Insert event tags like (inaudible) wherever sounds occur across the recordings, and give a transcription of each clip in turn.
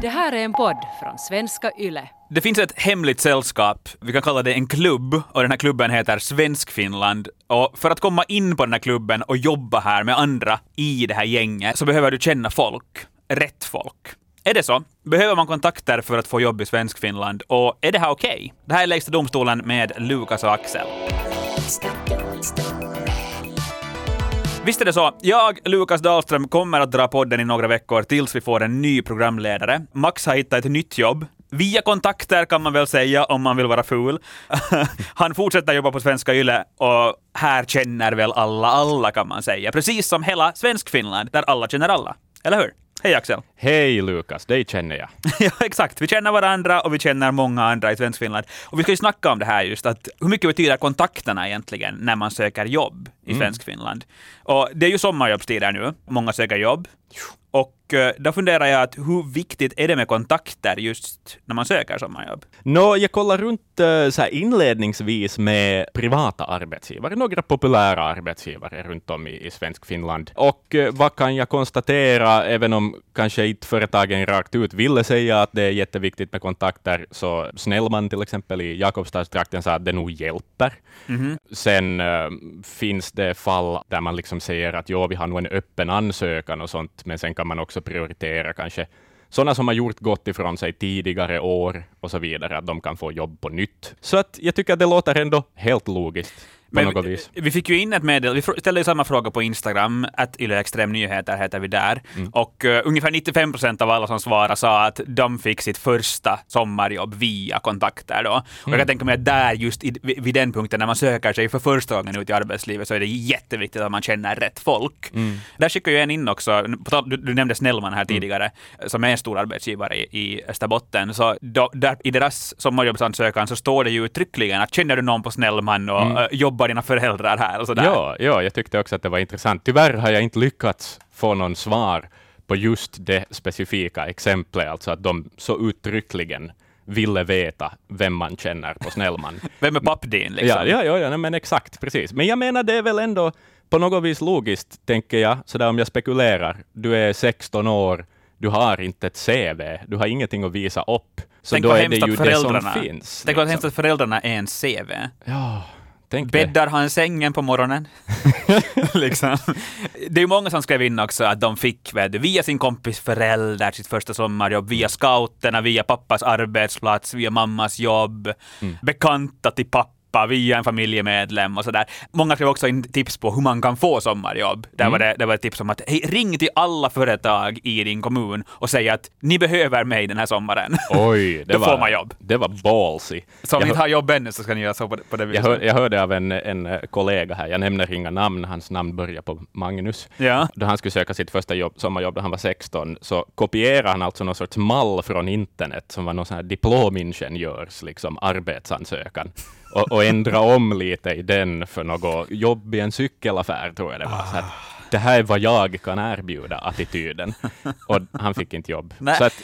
Det här är en podd från svenska YLE. Det finns ett hemligt sällskap, vi kan kalla det en klubb, och den här klubben heter Svenskfinland. Och för att komma in på den här klubben och jobba här med andra i det här gänget så behöver du känna folk, rätt folk. Är det så? Behöver man kontakter för att få jobb i Svenskfinland? Och är det här okej? Okay? Det här är Lägsta domstolen med Lukas och Axel. Visst är det så. Jag, Lukas Dahlström, kommer att dra podden i några veckor tills vi får en ny programledare. Max har hittat ett nytt jobb. Via kontakter kan man väl säga om man vill vara ful. (laughs) Han fortsätter jobba på Svenska Yle och här känner väl alla alla kan man säga. Precis som hela Svenskfinland där alla känner alla. Eller hur? Hej Axel! Hej Lukas, dig känner jag. (laughs) ja, exakt. Vi känner varandra och vi känner många andra i Svenskfinland. Och vi ska ju snacka om det här just, att hur mycket betyder kontakterna egentligen när man söker jobb i mm. Svenskfinland? Och det är ju sommarjobbstider nu, många söker jobb. Och eh, då funderar jag att hur viktigt är det med kontakter just när man söker sommarjobb? No, jag kollar runt eh, så här inledningsvis med privata arbetsgivare, några populära arbetsgivare runt om i, i svensk Finland. Och eh, vad kan jag konstatera, även om kanske inte företagen rakt ut ville säga att det är jätteviktigt med kontakter, så Snellman till exempel i Jakobstadstrakten sa att det nog hjälper. Mm -hmm. Sen äh, finns det är fall där man liksom säger att ja, vi har nog en öppen ansökan och sånt, men sen kan man också prioritera kanske sådana som har gjort gott ifrån sig tidigare år och så vidare, att de kan få jobb på nytt. Så att jag tycker att det låter ändå helt logiskt. Men vi, vi, fick ju in ett medel, vi ställde ju samma fråga på Instagram, att Yle Extrem Nyheter heter vi där, mm. och uh, ungefär 95 procent av alla som svarade sa att de fick sitt första sommarjobb via kontakter då. Och mm. jag kan tänka mig att där just i, vid den punkten när man söker sig för första gången ut i arbetslivet så är det jätteviktigt att man känner rätt folk. Mm. Där skickar ju en in också, du, du nämnde Snellman här mm. tidigare, som är en stor arbetsgivare i, i Österbotten, så då, där, i deras sommarjobbsansökan så står det ju uttryckligen att känner du någon på Snellman och uh, jobbar jobbar dina föräldrar här och sådär. Ja, ja, jag tyckte också att det var intressant. Tyvärr har jag inte lyckats få någon svar på just det specifika exemplet, alltså att de så uttryckligen ville veta vem man känner på Snellman. (laughs) vem är pappdin? Liksom? Ja, ja, ja, ja, men exakt, precis. Men jag menar, det är väl ändå på något vis logiskt, tänker jag, så där om jag spekulerar. Du är 16 år, du har inte ett CV, du har ingenting att visa upp. Så Tänk då är det ju det som finns. Tänk vad hemskt liksom. att föräldrarna är en CV. Ja, Tänk Bäddar han sängen på morgonen? (laughs) liksom. Det är många som skrev in också att de fick vet via sin kompis förälder sitt första sommarjobb, via scouterna, via pappas arbetsplats, via mammas jobb, mm. bekanta till pappa pappa via en familjemedlem och sådär. Många skrev också in tips på hur man kan få sommarjobb. Där mm. var det, det var ett tips om att hej, ring till alla företag i din kommun och säg att ni behöver mig den här sommaren. Oj, det (laughs) Då var, får man jobb. Det var ballsy. Så om ni inte har jobb ännu så ska ni göra så på, på det viset. Jag, hör, jag hörde av en, en eh, kollega här, jag nämner inga namn, hans namn börjar på Magnus. Ja. Då han skulle söka sitt första jobb, sommarjobb då han var 16, så kopierade han alltså någon sorts mall från internet som var någon sån här diplomingenjörs liksom, arbetsansökan och, och ändra om lite i den för något jobb i en cykelaffär, tror jag det var. Så att, det här är vad jag kan erbjuda, attityden. Och han fick inte jobb. Så att,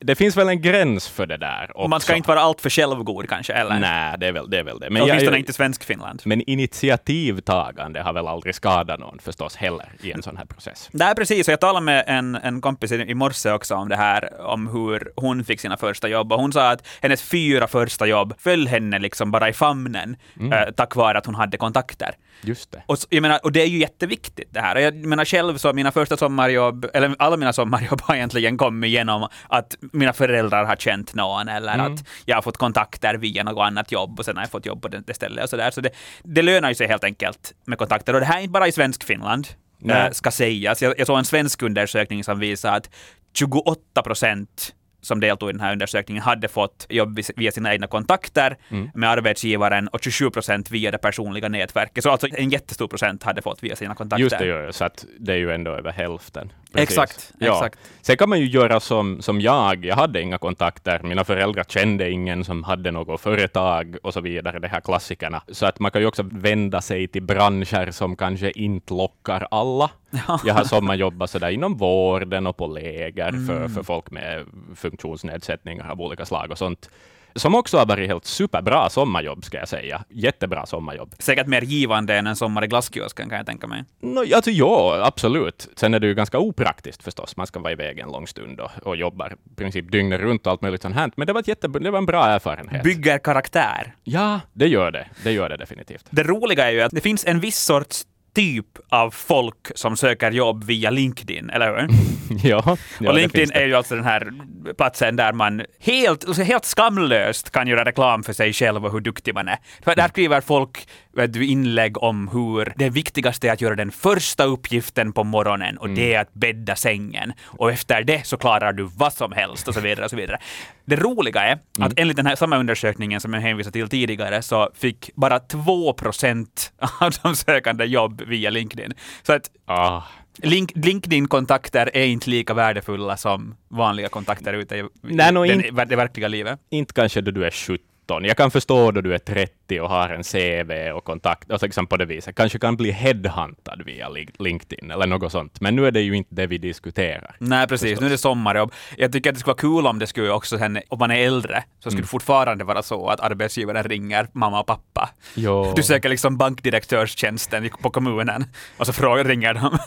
det finns väl en gräns för det där också. Och man ska inte vara alltfför självgod kanske, eller? Nej, det är väl det. Är väl det. Men Åtminstone jag, inte svensk Finland. Men initiativtagande har väl aldrig skadat någon förstås heller i en sån här process. Nej, precis. Och jag talade med en, en kompis i morse också om det här, om hur hon fick sina första jobb. Och hon sa att hennes fyra första jobb föll henne liksom bara i famnen, mm. eh, tack vare att hon hade kontakter. Just det. Och, jag menar, och det är ju jätteviktigt det här. Och jag menar själv så mina första sommarjobb, eller alla mina sommarjobb (laughs) har egentligen kommit genom att mina föräldrar har känt någon eller mm. att jag har fått kontakter via något annat jobb och sen har jag fått jobb på det stället och sådär. Så det, det lönar ju sig helt enkelt med kontakter. Och det här är inte bara i svensk Finland, äh, ska sägas. Jag, jag såg en svensk undersökning som visar att 28 procent som deltog i den här undersökningen hade fått jobb via sina egna kontakter mm. med arbetsgivaren och 27 procent via det personliga nätverket. Så alltså en jättestor procent hade fått via sina kontakter. Just det, så att det är ju ändå över hälften. Precis. Exakt, ja. exakt. Sen kan man ju göra som, som jag. Jag hade inga kontakter. Mina föräldrar kände ingen som hade något företag och så vidare, de här klassikerna. Så att man kan ju också vända sig till branscher som kanske inte lockar alla. Ja. Jag har sommarjobbat sådär inom vården och på läger mm. för, för folk med funktionsnedsättningar av olika slag och sånt. Som också har varit helt superbra sommarjobb, ska jag säga. Jättebra sommarjobb. Säkert mer givande än en sommar i glasskiosken kan jag tänka mig. No, alltså, ja, absolut. Sen är det ju ganska opraktiskt förstås. Man ska vara iväg en lång stund och, och jobbar i princip dygnet runt och allt möjligt sånt här. Men det var, ett jätte, det var en bra erfarenhet. Bygger karaktär. ja, det gör det. Det gör det definitivt. Det roliga är ju att det finns en viss sorts typ av folk som söker jobb via LinkedIn, eller hur? (laughs) ja, ja, och LinkedIn är ju alltså den här platsen där man helt, alltså helt skamlöst kan göra reklam för sig själv och hur duktig man är. För där skriver folk du, inlägg om hur det viktigaste är att göra den första uppgiften på morgonen och det är att bädda sängen. Och efter det så klarar du vad som helst och så vidare. Och så vidare. Det roliga är att enligt den här samma undersökningen som jag hänvisade till tidigare så fick bara 2 procent (laughs) av de sökande jobb via LinkedIn. Så att Ah, Link, LinkedIn-kontakter är inte lika värdefulla som vanliga kontakter ute i, Nej, den, in- det verkliga livet. inte kanske då du är 17. Jag kan förstå då du är 30 och har en CV och kontakt, alltså liksom på det viset. Kanske kan bli headhuntad via Link- LinkedIn eller något sånt. Men nu är det ju inte det vi diskuterar. Nej, precis. Nu är det sommarjobb. Jag tycker att det skulle vara kul om det skulle också sen, om man är äldre, så skulle det fortfarande vara så att arbetsgivaren ringer mamma och pappa. Jo. Du söker liksom bankdirektörstjänsten på kommunen och så frågar, ringer, de,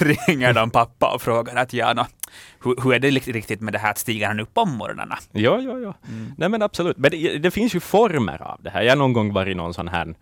(laughs) ringer de pappa och frågar att ja, no, hur, hur är det riktigt med det här att stiga han upp om morgnarna? Ja, ja, ja. Nej, men absolut. Men det, det finns ju former av det här. Jag har någon gång varit någon sån här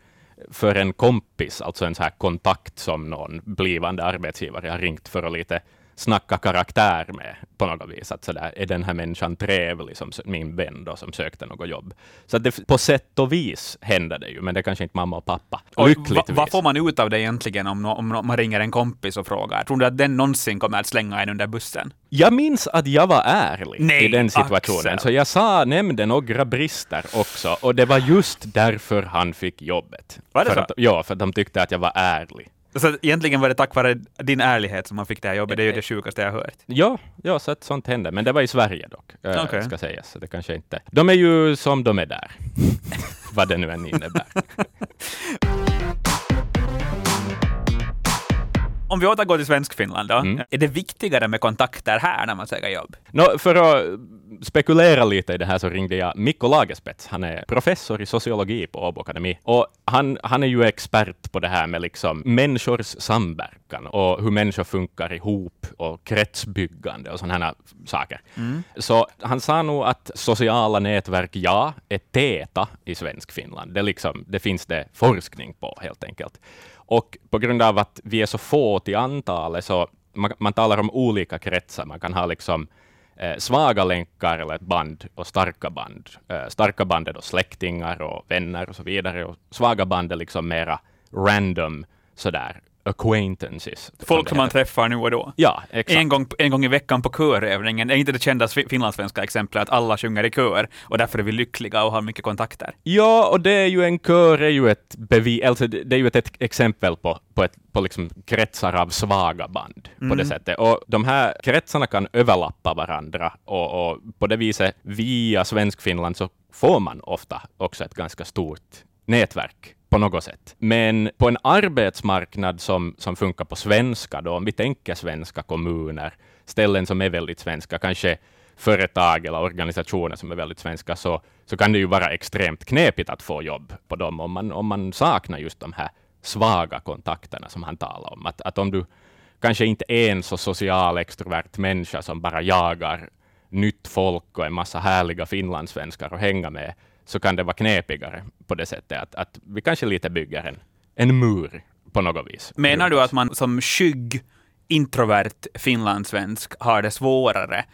för en kompis, alltså en sån här kontakt som någon blivande arbetsgivare har ringt för att lite snacka karaktär med på något vis. Att sådär, är den här människan trevlig som min vän då som sökte något jobb? Så det, på sätt och vis händer det ju, men det kanske inte mamma och pappa. Och Lyckligtvis. vad får man ut av det egentligen om, om man ringer en kompis och frågar? Tror du att den någonsin kommer att slänga en under bussen? Jag minns att jag var ärlig Nej, i den situationen, Axel. så jag sa, nämnde några brister också, och det var just därför han fick jobbet. Var det för så? Att, ja, för att de tyckte att jag var ärlig. Så egentligen var det tack vare din ärlighet som man fick det här jobbet. Det är ju det sjukaste jag har hört. Ja, ja, så att sånt hände, men det var i Sverige dock, eh, Okej. ska sägas. Så det kanske inte... De är ju som de är där, (laughs) vad det nu än innebär. (laughs) Om vi återgår till Svenskfinland då. Mm. Är det viktigare med kontakter här när man söker jobb? Nå, för att spekulera lite i det här så ringde jag Mikko Lagerspets. Han är professor i sociologi på Åbo Akademi. Och han, han är ju expert på det här med liksom människors samverkan och hur människor funkar ihop och kretsbyggande och sådana här saker. Så han sa nog att sociala nätverk, ja, är täta i svensk Finland. Det, liksom, det finns det forskning på helt enkelt. Och på grund av att vi är så få till antalet så man, man talar om olika kretsar. Man kan ha liksom eh, svaga länkar eller ett band och starka band. Eh, starka band är då släktingar och vänner och så vidare. Och svaga band är liksom mera random sådär acquaintances. Folk som man träffar nu och då. Ja, exakt. En gång, en gång i veckan på körövningen. Är inte det kända fi- finlandssvenska exemplet att alla sjunger i kör och därför är vi lyckliga och har mycket kontakter? Ja, och det är ju en kör är ju ett bevis, alltså det är ju ett, exempel på, på, ett, på liksom kretsar av svaga band på det sättet. Och de här kretsarna kan överlappa varandra och, och på det viset via Svenskfinland så får man ofta också ett ganska stort nätverk på något sätt. Men på en arbetsmarknad som, som funkar på svenska, då, om vi tänker svenska kommuner, ställen som är väldigt svenska, kanske företag eller organisationer som är väldigt svenska, så, så kan det ju vara extremt knepigt att få jobb på dem om man, om man saknar just de här svaga kontakterna som han talar om. Att, att om du kanske inte är en så social extrovert människa som bara jagar nytt folk och en massa härliga finlandssvenskar att hänga med, så kan det vara knepigare på det sättet att, att vi kanske lite bygger en, en mur på något vis. Menar du att man som skygg, introvert finlandssvensk har det svårare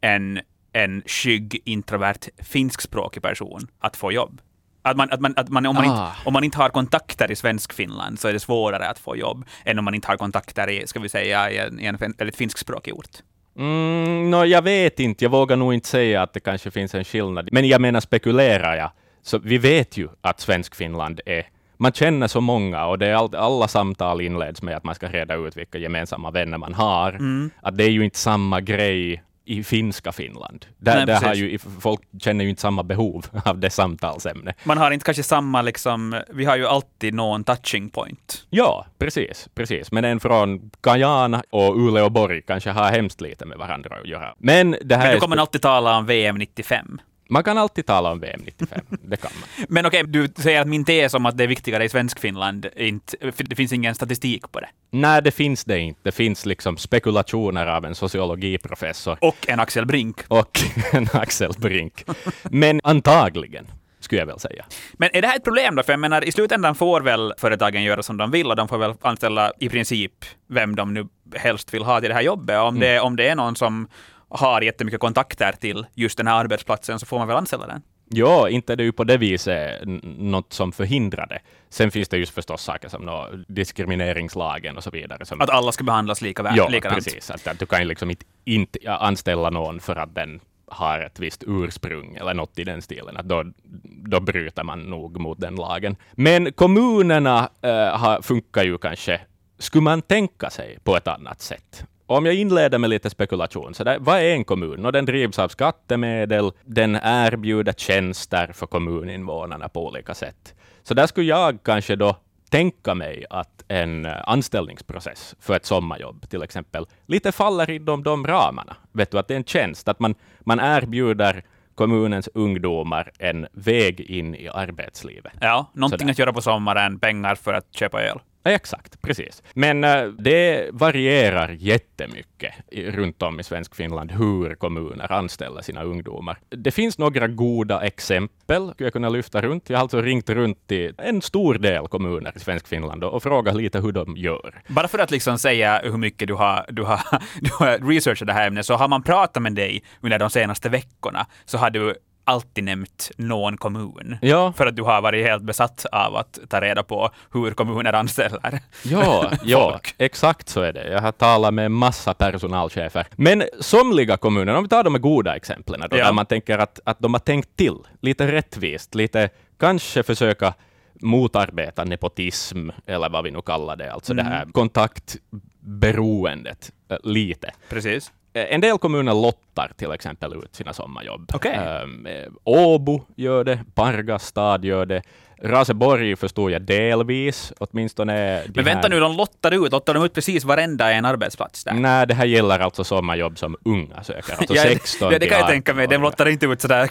än en skygg, introvert finskspråkig person att få jobb? Att man, att man, att man, om, man Ah. inte, om man inte har kontakter i Svensk-Finland så är det svårare att få jobb än om man inte har kontakter i, ska vi säga, i en, i en väldigt finskspråkig ort. Mm, no, jag vet inte, jag vågar nog inte säga att det kanske finns en skillnad. Men jag menar, spekulerar jag, så vi vet ju att Svensk-Finland är man känner så många och det är all, alla samtal inleds med att man ska reda ut vilka gemensamma vänner man har. Mm. Att det är ju inte samma grej i finska Finland. Där, Nej, där har ju, folk känner ju inte samma behov (laughs) av det samtalsämnet. Man har inte kanske samma, liksom, vi har ju alltid någon touching point. Ja, precis, precis. Men en från Guyana och Uleåborg kanske har hemskt lite med varandra att göra. Men det här Men då kommer man alltid tala om VM 95. Man kan alltid tala om VM 95, det kan man. (laughs) Men okej, du säger att min tes om att det är viktigare i Svenskfinland, inte, det finns ingen statistik på det. Nej, det finns det inte. Det finns liksom spekulationer av en sociologiprofessor Och en Axel Brink. och (laughs) en Axel Brink. Men antagligen, skulle jag väl säga. Men är det här ett problem då? För jag menar, i slutändan får väl företagen göra som de vill och de får väl anställa i princip vem de nu helst vill ha till det här jobbet. Om, det, om det är någon som har jättemycket kontakter till just den här arbetsplatsen så får man väl anställa den. Ja, inte är det ju på det viset något som förhindrar det. Sen finns det just förstås saker som diskrimineringslagen och så vidare. Som, Att alla ska behandlas lika väl, ja, likadant. precis. Att, att du kan ju liksom inte, inte anställa någon för att den har ett visst ursprung eller något i den stilen. Att då, då bryter man nog mot den lagen. Men kommunerna har, funkar ju kanske, skulle man tänka sig, på ett annat sätt. Om jag inleder med lite spekulation, så där, vad är en kommun? Och den drivs av skattemedel, den erbjuder tjänster för kommuninvånarna på olika sätt. Så där skulle jag kanske då tänka mig att en eh, anställningsprocess för ett sommarjobb till exempel lite faller inom de ramarna. Vet du, att det är en tjänst, att man, man erbjuder kommunens ungdomar en väg in i arbetslivet. Ja, någonting Sådär. att göra på sommaren, pengar för att köpa öl. Exakt, precis. Men eh, det varierar jättemycket i- runt om i svensk Finland hur kommuner anställer sina ungdomar. Det finns några goda exempel skulle jag kunna lyfta runt. Jag har alltså ringt runt till en stor del kommuner i svensk Finland och och frågat lite hur de gör. Bara för att liksom säga hur mycket du har, du har, (laughs) du har researchat det här ämnet, så har man pratat med dig under de senaste veckorna, så har du alltid nämnt någon kommun. Ja, För att du har varit helt besatt av att ta reda på hur kommuner anställer. Ja, (laughs) ja exakt så är det. Jag har talat med massa personalchefer. Men somliga kommuner, om vi tar de här goda exemplen, då, Ja. där man tänker att, att de har tänkt till lite rättvist, lite kanske försöka motarbeta nepotism, eller vad vi nu kallar det, alltså det här kontaktberoendet, eh, lite. Precis. Eh, En del kommuner lottar till exempel ut sina sommarjobb. Okej. Ehm, eh, Åbo gör det, Pargas stad gör det, Raseborg förstår jag delvis, åtminstone. de Men vänta här- nu, de lottar ut, lottar de ut precis varenda en arbetsplats där? Nej, det här gäller alltså sommarjobb som unga söker, alltså (laughs) Ja, 16 det, det kan jag tänka mig. 18 Den år. lottar inte ut sådär,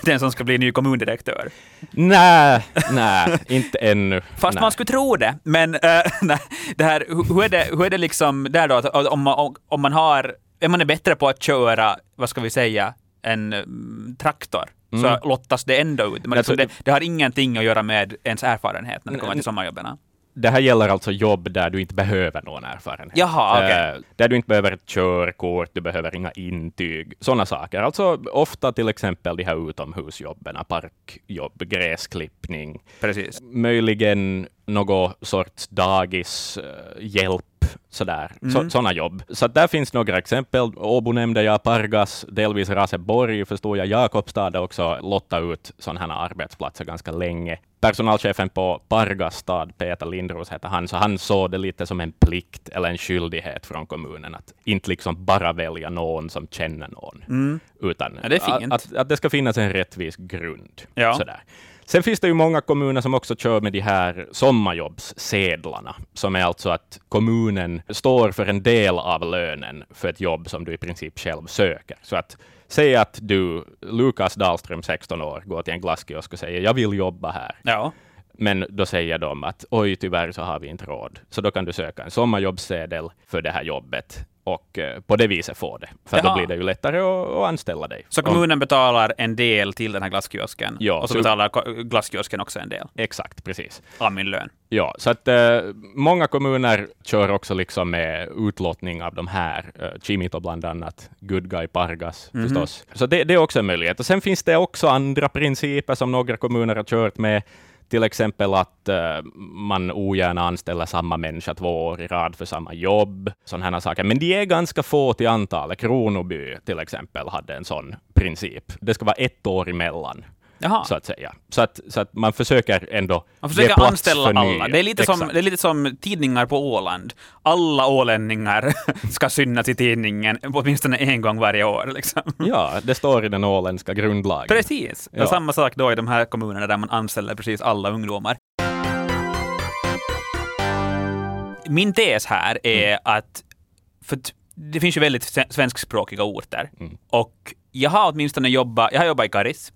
(laughs) den som ska bli ny kommundirektör. Nej, nej, inte ännu. Fast nej. man skulle tro det. Men äh, (laughs) nej, det här, hur, är det, hur är det liksom där då, att om man, om man har, är man bättre på att köra, vad ska vi säga, en mm, så lottas det ändå ut. Men liksom det, det har ingenting att göra med ens erfarenhet när det kommer till sommarjobben. Det här gäller alltså jobb där du inte behöver någon erfarenhet. Jaha, okej. Eh, Där du inte behöver ett körkort, du behöver inga intyg, sådana saker. Alltså ofta till exempel de här utomhusjobben, parkjobb, gräsklippning, Precis. möjligen någon sorts dagishjälp, sådär. Så, Mm. sådana jobb. Så där finns några exempel. Åbo nämnde jag, Pargas, delvis Raseborg förstår jag. Jakobstad har också lottat ut sådana här arbetsplatser ganska länge. Personalchefen på Pargas stad, Peter Lindros heter han, så han såg det lite som en plikt eller en skyldighet från kommunen att inte liksom bara välja någon som känner någon, utan Mm. Ja, det. Att, att, att det ska finnas en rättvis grund. Ja. Sådär. Sen finns det ju många kommuner som också kör med de här sommarjobbssedlarna, som är alltså att kommunen står för en del av lönen för ett jobb som du i princip själv söker. Så att säg att du, Lukas Dahlström, 16 år, går till en glasskiosk och säger jag vill jobba här. Ja. Men då säger de att oj, tyvärr så har vi inte råd. Så då kan du söka en sommarjobbssedel för det här jobbet och eh, på det viset få det. För Jaha. då blir det ju lättare att, att anställa dig. Så Om- kommunen betalar en del till den här glasskiosken Ja, och så så- betalar glasskiosken också en del Exakt, precis. av min lön. Ja, så att eh, många kommuner kör också liksom med utlottning av de här, eh, Chimito bland annat, Good Guy Pargas Mhm. förstås. Så det, det är också en möjlighet. Och sen finns det också andra principer som några kommuner har kört med, till exempel att eh, man ogärna anställer samma människa två år i rad för samma jobb, sådana här saker. Men de är ganska få till antalet. Kronoby till exempel hade en sån princip. Det ska vara ett år emellan, Jaha. så att säga. Så att, så att man försöker ändå Man försöker anställa alla. nya. Det är, lite som, det är lite som tidningar på Åland. Alla ålänningar (laughs) ska synas i tidningen åtminstone en gång varje år. Liksom. Ja, det står i den åländska grundlagen. Precis. Ja. Samma sak då i de här kommunerna där man anställer precis alla ungdomar. Min tes här är Mm. att, för det finns ju väldigt sve- svenskspråkiga orter Mm. och jag har åtminstone jobbat, jag har jobbat i Karis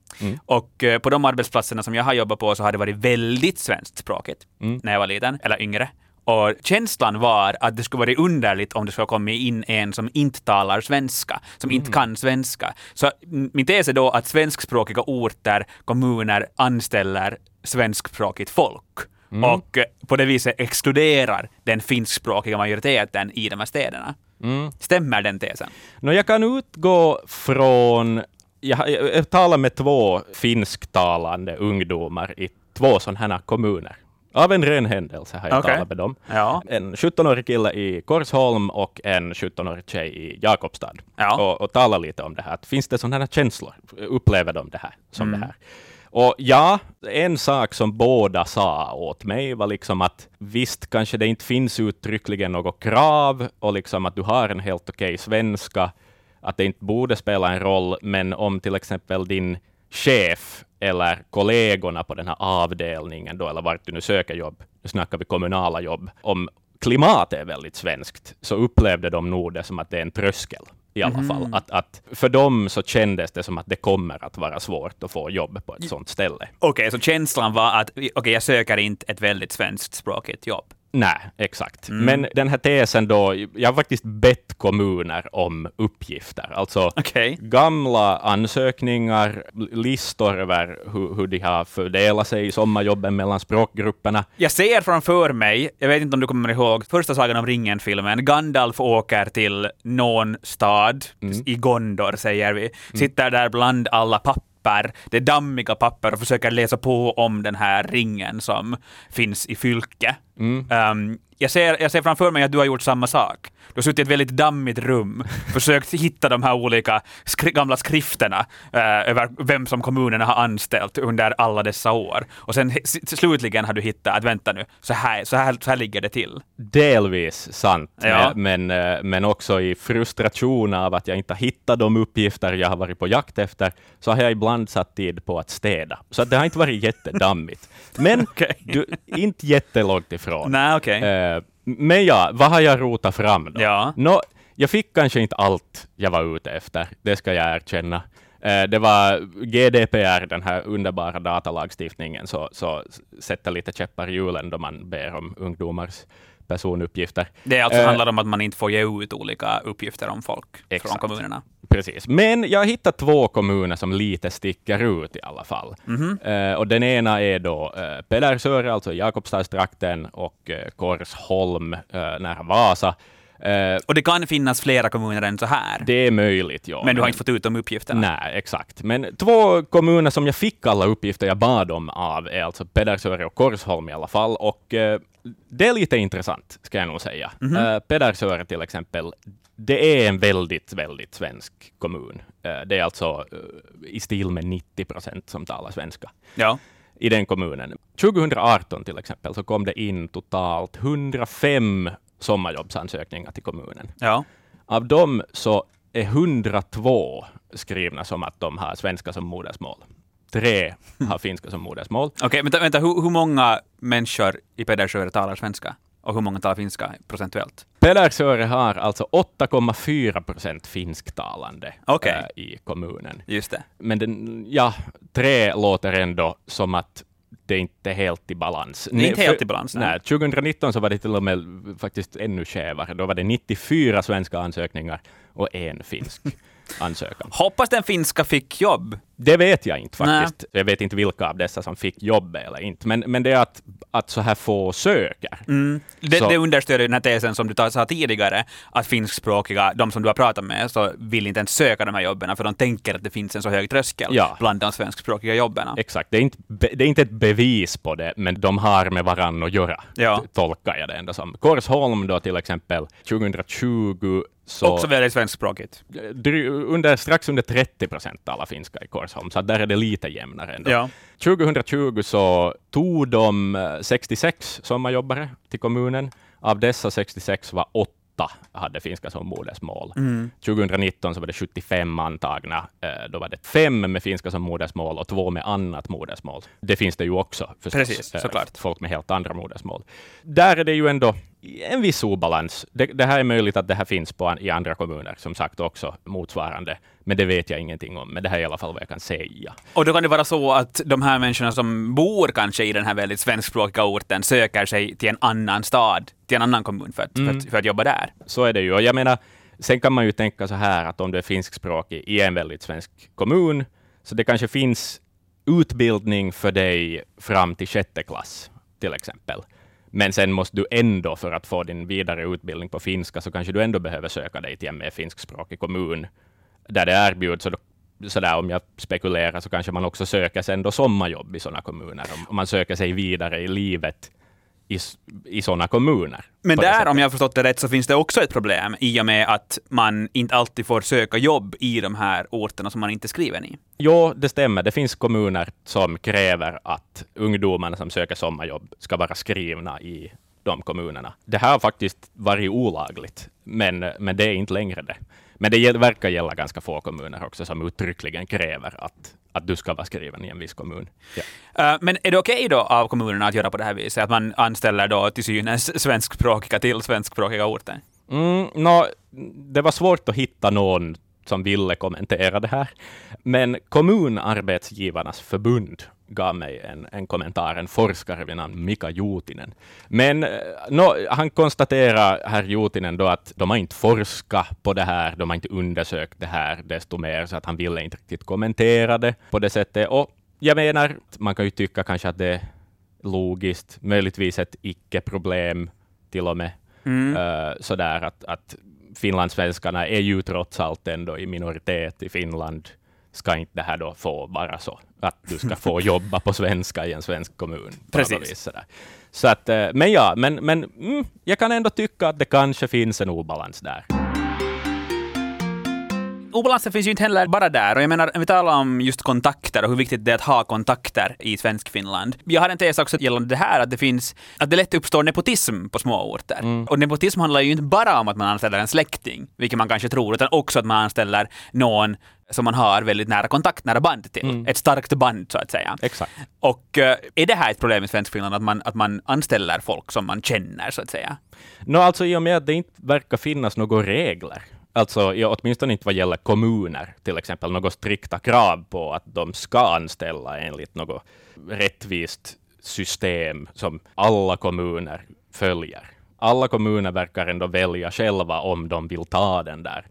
och eh, på de arbetsplatserna som jag har jobbat på så har det varit väldigt svenskspråkigt när jag var liten, eller yngre. Och känslan var att det skulle vara underligt om det skulle ha kommit in en som inte talar svenska, som inte kan svenska. Så min tes är då att svenskspråkiga orter, kommuner anställer svenskspråkigt folk. Och eh, på det viset exkluderar den finskspråkiga majoriteten i de här städerna. Stämmer den tesen? Nå, jag kan utgå från... Jag, jag, jag talar med två finsktalande ungdomar i två sådana här kommuner. Av en ren händelse har jag Okej. talat med dem. Ja. En 17-årig kille i Korsholm och en 17-årig tjej i Jakobstad. Ja. Och, och talar lite om det här. Finns det sådana här känslor? Upplever de det här som Mm. det här? Och ja, en sak som båda sa åt mig var liksom att visst, kanske det inte finns uttryckligen något krav och liksom att du har en helt okej svenska, att det inte borde spela en roll, men om till exempel din chef eller kollegorna på den här avdelningen då, eller vart du nu söker jobb, nu snackar vi kommunala jobb, om klimatet är väldigt svenskt, så upplevde de nog det som att det är en tröskel i alla fall. Att, att för dem så kändes det som att det kommer att vara svårt att få jobb på ett sådant ställe. Okej, så känslan var att okej, jag söker inte ett väldigt svenskspråkigt jobb. Nej, exakt. Men den här tesen då, jag har faktiskt bett kommuner om uppgifter, alltså Okej. gamla ansökningar, listor över hur, hur de har fördelat sig i sommarjobben mellan språkgrupperna. Jag ser framför mig, jag vet inte om du kommer ihåg, första Sagan om ringen-filmen, Gandalf åker till någon stad, i Gondor säger vi, sitter där bland alla papper, det är dammiga papper och försöker läsa på om den här ringen som finns i fylke. Um, jag, ser, jag ser framför mig att du har gjort samma sak. Du har suttit i ett väldigt dammigt rum, (laughs) försökt hitta de här olika skri- gamla skrifterna eh, över vem som kommunerna har anställt under alla dessa år. Och sen slutligen har du hittat att vänta nu, så här, så här, så här ligger det till. Delvis sant, Ja. men, eh, men också i frustration av att jag inte hittat de uppgifter jag har varit på jakt efter, så har jag ibland satt tid på att städa. Så att det har inte varit jättedammigt. Men (laughs) Okej. du, inte jättelångt ifrån. Nej, okej. Eh, men ja, vad har jag rotat fram då? Ja. Nå, jag fick kanske inte allt jag var ute efter, det ska jag erkänna. Eh, Det var GDPR, den här underbara datalagstiftningen, så, så sätter lite käppar i hjulen då man ber om ungdomars personuppgifter. Det alltså Eh, handlar om att man inte får ge ut olika uppgifter om folk Exakt. från kommunerna. Precis. Men jag har hittat två kommuner som lite sticker ut i alla fall. Mhm. Eh, och den ena är då uh, Pedersöre, alltså Jakobstadstrakten, och uh, Korsholm, uh, nära Vasa. Eh, Och det kan finnas flera kommuner än så här. det är möjligt, ja. men du har inte fått ut de uppgifterna. Nej, exakt. Men två kommuner som jag fick alla uppgifter jag bad om av är alltså Pedersöre och Korsholm i alla fall. Och eh, det är lite intressant, ska jag nog säga. Mhm. Eh, Pedersöre till exempel, det är en väldigt, väldigt svensk kommun. Eh, det är alltså eh, i stil med 90 procent som talar svenska Ja. i den kommunen. 2018 till exempel så kom det in totalt 105 sommarjobbsansökningar till kommunen. ja. Av dem så är 102 skrivna som att de har svenska som modersmål. Tre har finska som modersmål. (laughs) Okej, vänta, vänta hur, hur många människor i Pedersöre talar svenska? Och hur många talar finska procentuellt? Pedersöre har alltså 8,4 procent finsktalande Okej. eh, i kommunen. Just det. Men den, ja, tre låter ändå som att det inte är helt i balans. Det är inte helt i balans, nej. Nej, 2019 så var det till och med faktiskt ännu skevare. Då var det 94 svenska ansökningar och en finsk (laughs) ansökan. Hoppas den finska fick jobb. Det vet jag inte faktiskt. Jag vet inte vilka av dessa som fick jobb eller inte. Men, men det är att, att så här få söker. Mm. Det, Så- det understöder den här tesen som du sa tidigare, att finskspråkiga, de som du har pratat med, så vill inte ens söka de här jobben, för de tänker att det finns en så hög tröskel Ja. bland de svenskspråkiga jobben. Exakt. Det är, inte, det är inte ett bevis på det, men de har med varann att göra. Ja. Tolkar jag det ändå som. Korsholm då till exempel, 2020 så... Också väldigt svenskspråkigt. under, strax under 30 procent talar finska i Korsholm, så där är det lite jämnare ändå. Ja. 2020 så tog de eh, 66 sommarjobbare till kommunen. Av dessa 66 var åtta hade finska som modersmål. 2019 så var det 75 antagna. Eh, Då var det fem med finska som modersmål och två med annat modersmål. Det finns det ju också förstås. Precis, eh, såklart. Folk med helt andra modersmål. Där är det ju ändå en viss obalans. Det, det, här är möjligt att det här finns på, i andra kommuner, som sagt också motsvarande, men det vet jag ingenting om. Men det här är i alla fall vad jag kan säga. Och då kan det vara så att de här människorna som bor kanske i den här väldigt svenskspråkiga orten söker sig till en annan stad, till en annan kommun för att, mm. för att, för att jobba där. Så är det ju. Och jag menar, sen kan man ju tänka så här att om du är finskspråkig i en väldigt svensk kommun, så det kanske finns utbildning för dig fram till sjätte klass, till exempel. Men sen måste du ändå, för att få din vidare utbildning på finska, så kanske du ändå behöver söka dig till en mer finskspråkig kommun, där det erbjuds. Så så där, om jag spekulerar, så kanske man också söker sig ändå sommarjobb i sådana kommuner, om man söker sig vidare i livet i, i sådana kommuner. Men där, om jag har förstått det rätt, så finns det också ett problem i och med att man inte alltid får söka jobb i de här orterna som man inte är skriven i. Jo, det stämmer. Det finns kommuner som kräver att ungdomarna som söker sommarjobb ska vara skrivna i de kommunerna. Det här har faktiskt varit olagligt, men, men det är inte längre det. Men det verkar gälla ganska få kommuner också som uttryckligen kräver att att du ska vara skriven i en viss kommun. Ja. Uh, men är det okej okay då av kommunerna att göra på det här viset, att man anställer då till synes svenskspråkiga till svenskspråkiga orter? Mm, no, det var svårt att hitta någon som ville kommentera det här. Men Kommunarbetsgivarnas förbund gav mig en, en kommentar, en forskare vid namn Mika Jutinen. Men eh, no, han konstaterar, herr Jutinen, då att de har inte forskat på det här, de har inte undersökt det här desto mer, så att han ville inte riktigt kommentera det på det sättet. Och jag menar, man kan ju tycka kanske att det är logiskt, möjligtvis ett icke-problem till och med. Mm. Uh, sådär att, att finlandssvenskarna är ju trots allt ändå i minoritet i Finland ska inte det här då få vara så att du ska få (laughs) jobba på svenska i en svensk kommun. Precis. Så att, eh, men ja, men, men mm, jag kan ändå tycka att det kanske finns en obalans där obalansen finns ju inte heller bara där. Och jag menar, vi talar om just kontakter och hur viktigt det är att ha kontakter i svensk Finland. Jag har en tes också gällande det här, att det finns, att det lätt uppstår nepotism på små orter. Mm. Och nepotism handlar ju inte bara om att man anställer en släkting, vilket man kanske tror, utan också att man anställer någon som man har väldigt nära kontakt, nära band till. Mm. Ett starkt band, så att säga. Exakt. Och uh, är det här ett problem i svensk Finland, att man, att man anställer folk som man känner, så att säga? No, alltså i och med att det inte verkar finnas några regler Alltså ja, åtminstone inte vad gäller kommuner, till exempel, några strikta krav på att de ska anställa enligt något rättvist system som alla kommuner följer. Alla kommuner verkar ändå välja själva om de vill ta den där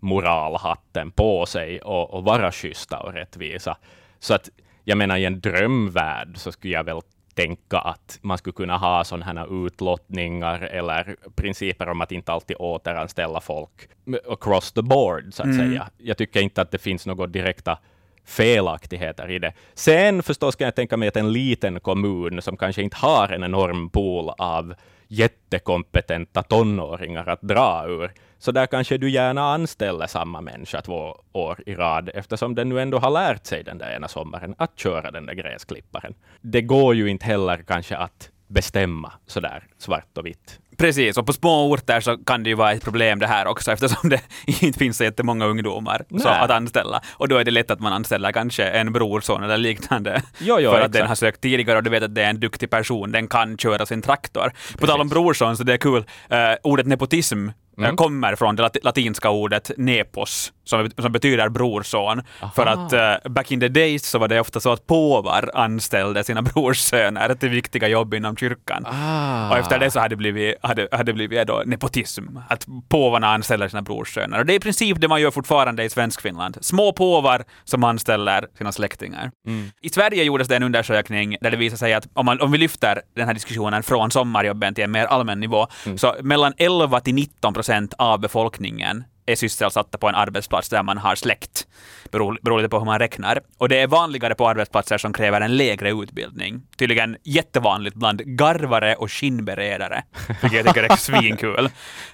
moralhatten på sig och, och vara schyssta och rättvisa. Så att jag menar, i en drömvärld så skulle jag väl tänka att man skulle kunna ha sådana här utlottningar eller principer om att inte alltid återanställa folk across the board, så att mm. säga. Jag tycker inte att det finns några direkta felaktigheter i det. Sen förstås kan jag tänka mig att en liten kommun som kanske inte har en enorm pool av jättekompetenta tonåringar att dra ur, så där kanske du gärna anställer samma människa två år i rad, eftersom den nu ändå har lärt sig den där ena sommaren att köra den där gräsklipparen. Det går ju inte heller kanske att bestämma sådär svart och vitt. Precis, och på små orter så kan det ju vara ett problem det här också eftersom det (laughs) inte finns så jättemånga ungdomar så att anställa. Och då är det lätt att man anställer kanske en brorson eller liknande. Jo, jo, för att exakt. den har sökt tidigare och du vet att det är en duktig person, den kan köra sin traktor. Precis. På tal om brorson så det är kul, uh, ordet nepotism mm. kommer från det latinska ordet nepos, som, som betyder brorson. Aha. För att uh, back in the days så var det ofta så att påvar anställde sina (laughs) brorsöner till viktiga jobb inom kyrkan. Ah. Och efter det så hade det blivit, hade, hade blivit då nepotism, att påvarna anställer sina brorsöner. Och det är i princip det man gör fortfarande i Svenskfinland. Små påvar som anställer sina släktingar. Mm. I Sverige gjordes det en undersökning där det visade sig att om, man, om vi lyfter den här diskussionen från sommarjobben till en mer allmän nivå, mm. så mellan 11 till 19 procent av befolkningen är sysselsatta på en arbetsplats där man har släkt. Beror, beror lite på hur man räknar. Och det är vanligare på arbetsplatser som kräver en lägre utbildning. Tydligen jättevanligt bland garvare och skinnberedare. Vilket jag tycker är (laughs) svinkul.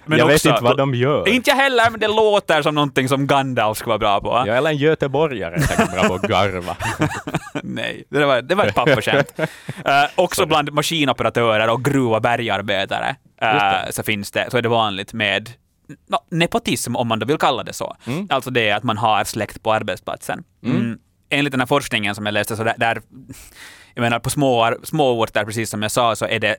Men jag också, vet inte vad de gör. Inte jag heller, men det låter som någonting som Gandalf skulle vara bra på. Jag är en göteborgare är bra på att garva. (laughs) Nej, det var, det var ett pappaskämt. uh, (laughs) också bland maskinoperatörer och gruva bergarbetare uh, så finns det, så är det vanligt med no, nepotism, om man då vill kalla det så. Mm. Alltså det att man har släkt på arbetsplatsen. Mm. Mm. Enligt den här forskningen som jag läste, så där, där jag menar på små, små orter, precis som jag sa, så är det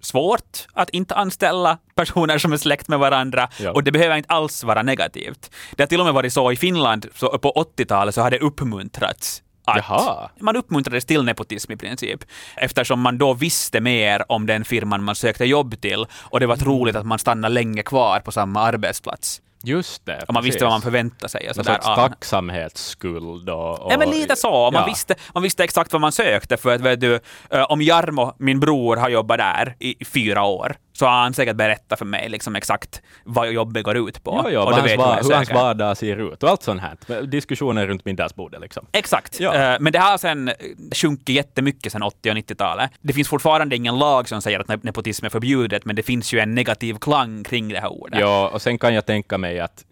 svårt att inte anställa personer som är släkt med varandra Ja. och det behöver inte alls vara negativt. Det har till och med varit så i Finland, så på 80-talet så har det uppmuntrats att Jaha. man uppmuntrades till nepotism i princip. Eftersom man då visste mer om den firman man sökte jobb till och det var Mm. troligt att man stannade länge kvar på samma arbetsplats. Just det. Och man visste precis. vad man förväntade sig. Och Någon sådär. Ja. tacksamhetsskuld och, och... Ja, men lite så. Man, Ja. visste, man visste exakt vad man sökte. För att vet du, om Jarmo, min bror, har jobbat där i fyra år, så har han säkert berättat för mig liksom exakt vad jobbet går ut på. Ja, ja, och hans, vet jag vad va- jag hur hans vardag ser ut och allt sånt här. Diskussioner runt middagsbordet liksom. Exakt. Ja. Eh, Men det har sen sjunkit jättemycket sen 80 och 90-talet. Det finns fortfarande ingen lag som säger att ne- nepotism är förbjudet, men det finns ju en negativ klang kring det här ordet. Ja, och sen kan jag tänka mig att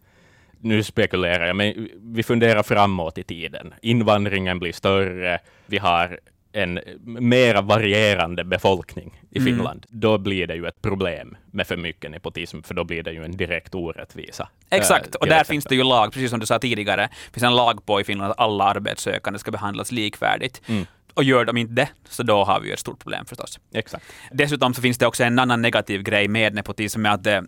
nu spekulerar jag, men vi funderar framåt i tiden. Invandringen blir större, vi har en mera varierande befolkning i Mm. Finland. Då blir det ju ett problem med för mycket nepotism, för då blir det ju en direkt orättvisa. Exakt, Eh, och där exempel. finns det ju lag, precis som du sa tidigare, det finns en lag på i Finland att alla arbetssökande ska behandlas likvärdigt. Mm. Och gör de inte det, så då har vi ju ett stort problem förstås. Exakt. Dessutom så finns det också en annan negativ grej med nepotism, med att det,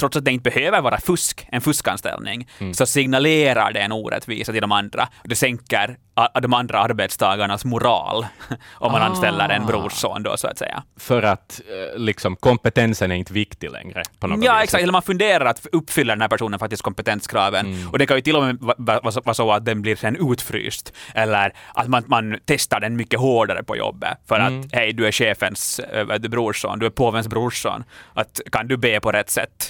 trots att det inte behöver vara fusk, en fuskanställning, Mm. så signalerar det en orättvisa till de andra. Det sänker de andra arbetstagarnas moral (laughs) om man Ah. anställer en brorsson då, så att säga. För att eh, liksom kompetensen är inte viktig längre på något Ja, vis. exakt. Eller man funderar att uppfylla den här personen faktiskt kompetenskraven. Mm. Och det kan ju till och med va- va- vara så- att den blir sen utfryst. Eller att man, man testar den mycket hårdare på jobbet. För Mm. att, hej, du är chefens äh, brorson, du är påvens brorson. Att, kan du be på rätt sätt?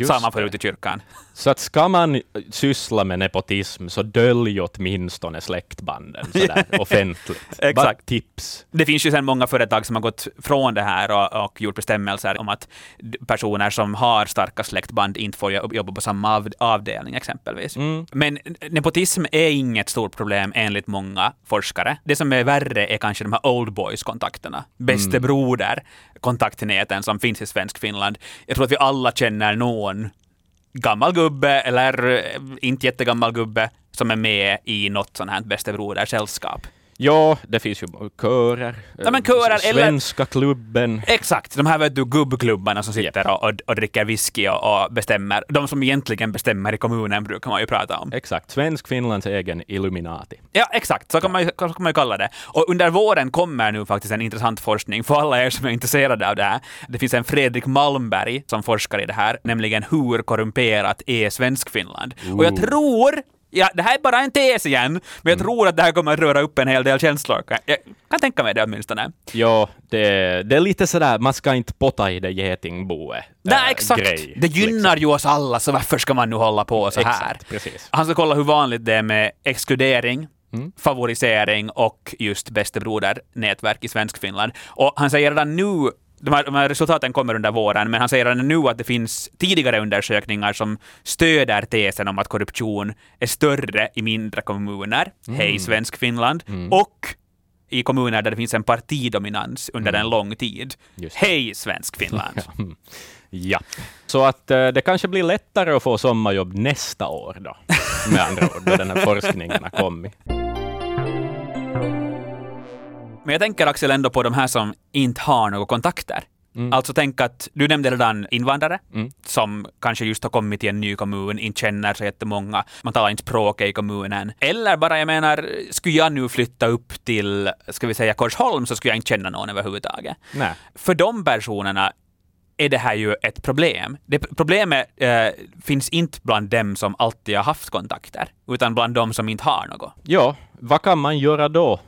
Just Samma för det. ut i kyrkan. Så att ska man syssla med nepotism så dölj åtminstone släktbanden (laughs) sådär offentligt. Exakt. Bara tips. Det finns ju sen många företag som har gått från det här och, och gjort bestämmelser om att personer som har starka släktband inte får jo- jobba på samma av, avdelning exempelvis. Mm. Men nepotism är inget stort problem enligt många forskare. Det som är värre är kanske de här old boys-kontakterna. Bäste Mm. broder kontaktnäten som finns i svensk Finland. Jag tror att vi alla känner någon gammal gubbe eller eh, inte jättegammal gubbe som är med i något sånt här bäste broder-sällskap. Ja, det finns ju körer. Ja, men körer eh, eller- Svenska klubben. Exakt, de här vet du, gubbklubbarna som sitter och, och, och dricker whisky och, och bestämmer. De som egentligen bestämmer i kommunen brukar man ju prata om. Exakt. Svensk Finlands egen Illuminati. Ja, exakt. Så kan man, ju, så kan man ju kalla det. Och under våren kommer nu faktiskt en intressant forskning för alla er som är intresserade av det här. Det finns en Fredrik Malmberg som forskar i det här, nämligen hur korrumperat är Svensk-Finland? Och jag tror Ja, det här är bara en tes igen, men jag tror att det här kommer att röra upp en hel del känslor. Kan- Jag kan tänka mig det åtminstone. Ja, det, det är lite sådär, man ska inte potta i det getingboet. Nej, äh, exakt. grej, det gynnar ju oss alla, så varför ska man nu hålla på så liksom. här? Precis. Han ska kolla hur vanligt det är med exkludering, Mm. favorisering och just bäste broder-nätverk i Svensk-Finland. Och han säger redan nu de här, de här resultaten kommer under våren, men han säger redan nu att det finns tidigare undersökningar som stöder tesen om att korruption är större i mindre kommuner, Mm. hej Svensk-Finland, och i kommuner där det finns en partidominans under en lång tid, Mm. Just det. hej Svensk-Finland. (laughs) Ja. Så att eh, det kanske blir lättare att få sommarjobb nästa år då, med andra ord, då den här forskningen har kommit. Men jag tänker Axel ändå på de här som inte har några kontakter. Alltså tänk att, du nämnde redan invandrare, Mm. som kanske just har kommit till en ny kommun, inte känner så jättemånga, man talar inte språket i kommunen. Eller bara, jag menar, skulle jag nu flytta upp till, ska vi säga Korsholm, så skulle jag inte känna någon överhuvudtaget. Nej. För de personerna är det här ju ett problem. Det problemet eh, finns inte bland dem som alltid har haft kontakter, utan bland dem som inte har något. Ja, vad kan man göra då?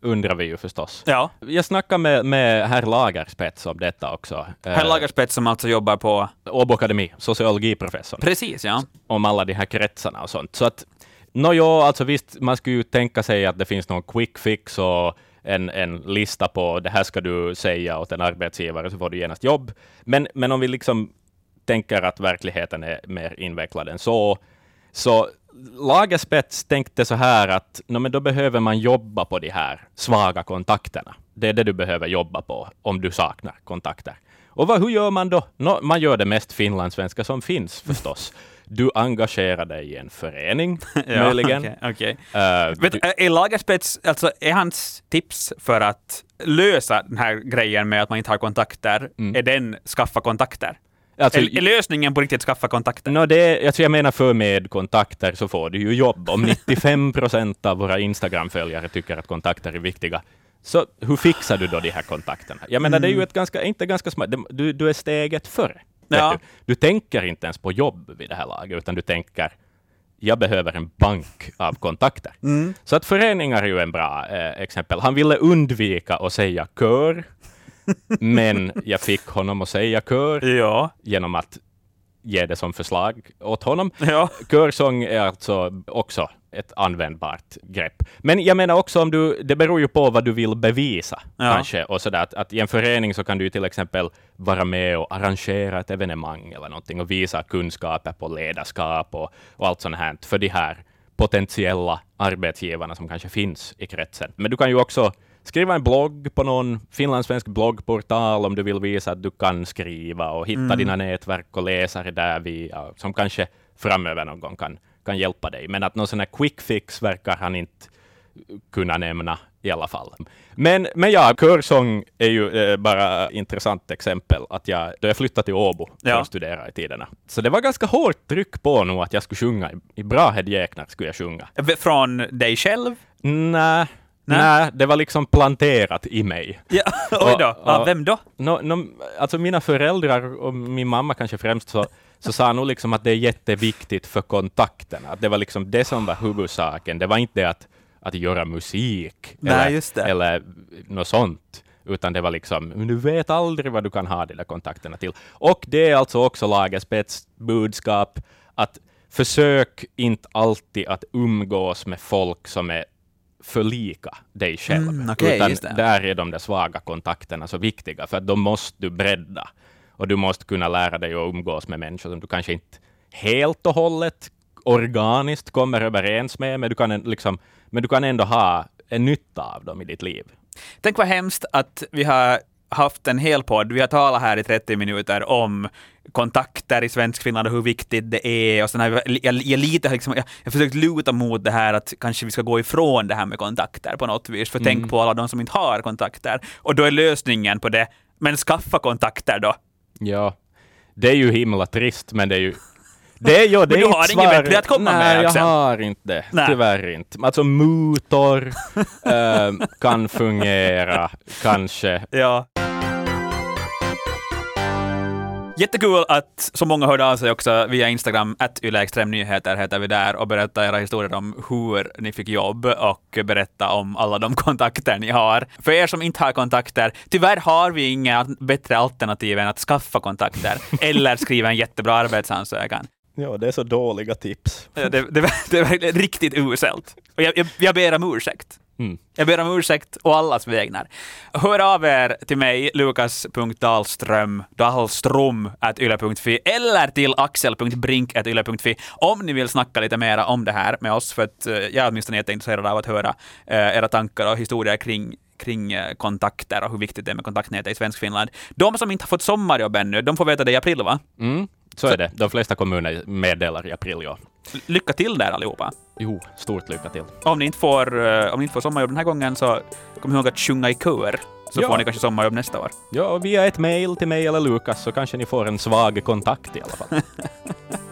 Undrar vi ju förstås. Ja. Jag snackade med, med herr Lagerspets om detta också. Herr Eh, Lagerspets som alltså jobbar på... Åbo Akademi, sociologiprofessor. Precis, ja. om alla de här kretsarna och sånt. Så att, nå ja, alltså visst, man skulle ju tänka sig att det finns någon quick fix och en, en lista på det här ska du säga åt en arbetsgivare så får du genast jobb. Men, men om vi liksom tänker att verkligheten är mer invecklad än så, så Lagerspets tänkte så här att no, men då behöver man jobba på de här svaga kontakterna. Det är det du behöver jobba på om du saknar kontakter. Och vad, hur gör man då? Nå, man gör det mest finlandssvenska som finns (laughs) förstås. du engagerar dig i en förening, (laughs) möjligen. okej, okej. Eh, Vet, du- är Lagerspets, alltså är hans tips för att lösa den här grejen med att man inte har kontakter, är den skaffa kontakter? Alltså, är, är lösningen på riktigt skaffa kontakter? Nå, det, alltså jag menar för med kontakter så får du ju jobb. Om (laughs) 95 procent av våra Instagram-följare tycker att kontakter är viktiga, så hur fixar du då de här kontakterna? Jag menar, det är ju ett ganska, inte ganska smart, du, du är steget före. Ja. Du? du tänker inte ens på jobb vid det här laget, utan du tänker jag behöver en bank av kontakter. Så att föreningar är ju en bra eh, exempel. Han ville undvika att säga kör, men jag fick honom att säga kör Ja. genom att ge det som förslag åt honom. Ja. Körsång är alltså också ett användbart grepp. Men jag menar också om du, det beror ju på vad du vill bevisa Ja. kanske. Och sådär, att, att i en förening så kan du till exempel vara med och arrangera ett evenemang eller någonting och visa kunskaper på ledarskap och, och allt sånt här för de här potentiella arbetsgivarna som kanske finns i kretsen. Men du kan ju också skriva en blogg på någon finlandssvensk bloggportal om du vill visa att du kan skriva och hitta dina nätverk och läsare där via, som kanske framöver någon gång kan, kan hjälpa dig. Men att någon sån här quick fix verkar han inte kunna nämna i alla fall. Men, men ja, körsång är ju eh, bara intressant exempel. Att jag, då jag flyttade till Åbo för Ja. att studera i tiderna. Så det var ganska hårt tryck på nu att jag skulle sjunga. I, i Brahed-Jäknar skulle jag sjunga. Från dig själv? Nej, Nej. nej, det var liksom planterat i mig. Ja. (laughs) Oj då. Och- och- vem då? No, no, alltså mina föräldrar och min mamma kanske främst så, så sa nog liksom att det är jätteviktigt för kontakterna. Att det var liksom det som var huvudsaken. Det var inte det att, att göra musik Nej, eller, eller något sånt. Utan det var liksom, du vet aldrig vad du kan ha de där kontakterna till. Och det är alltså också Lagerspets budskap, att försök inte alltid att umgås med folk som är för lika dig själv. Mm, okej, utan där är de där svaga kontakterna så viktiga, för att då måste du bredda. Och du måste kunna lära dig att umgås med människor som du kanske inte helt och hållet organiskt kommer överens med, men du kan, liksom, men du kan ändå ha en nytta av dem i ditt liv. Tänk vad hemskt att vi har haft en hel podd. Vi har talat här i 30 minuter om kontakter i svensk Finland och hur viktigt det är. Och sen har jag, jag, jag, lite, liksom, jag, jag har försökt luta mot det här att kanske vi ska gå ifrån det här med kontakter på något vis. För tänk på alla de som inte har kontakter. Och då är lösningen på det, men skaffa kontakter då. Ja, det är ju himla trist, men det är ju det är, ju, det är du inte har inget bättre att komma Nej, med, jag Axel. har inte det. Nej. Tyvärr inte. Alltså mutor (laughs) eh, kan fungera, kanske. Ja. Jättekul att så många hörde av sig också via Instagram, att Nyheter heter vi där, och berätta era historier om hur ni fick jobb och berätta om alla de (laughs) kontakter ni har. För er som inte har kontakter, tyvärr har vi inga bättre alternativ än att skaffa kontakter (laughs) eller skriva en jättebra arbetsansökan. Ja, det är så dåliga tips. Det, det, det, det är verkligen riktigt uselt. Och jag, jag, jag ber om ursäkt. Mm. Jag ber om ursäkt och allas vägnar. Hör av er till mig, lukas.dahlström, dahlstrom, yle.fi eller till axel.brink.yle.fi om ni vill snacka lite mera om det här med oss, för att eh, jag är åtminstone jätteintresserad av att höra eh, era tankar och historier kring kring eh, kontakter och hur viktigt det är med kontaktnätet i svensk Finland. De som inte har fått sommarjobb ännu, de får veta det i april, va? Mm, så är det. De flesta kommuner meddelar i april, ja. Lycka till där allihopa! Jo, stort lycka till. Om ni inte får, eh, om ni inte får sommarjobb den här gången så kom ihåg att sjunga i kör, så Ja. får ni kanske sommarjobb nästa år. Ja, via ett mejl till mig eller Lukas så kanske ni får en svag kontakt i alla fall. (laughs)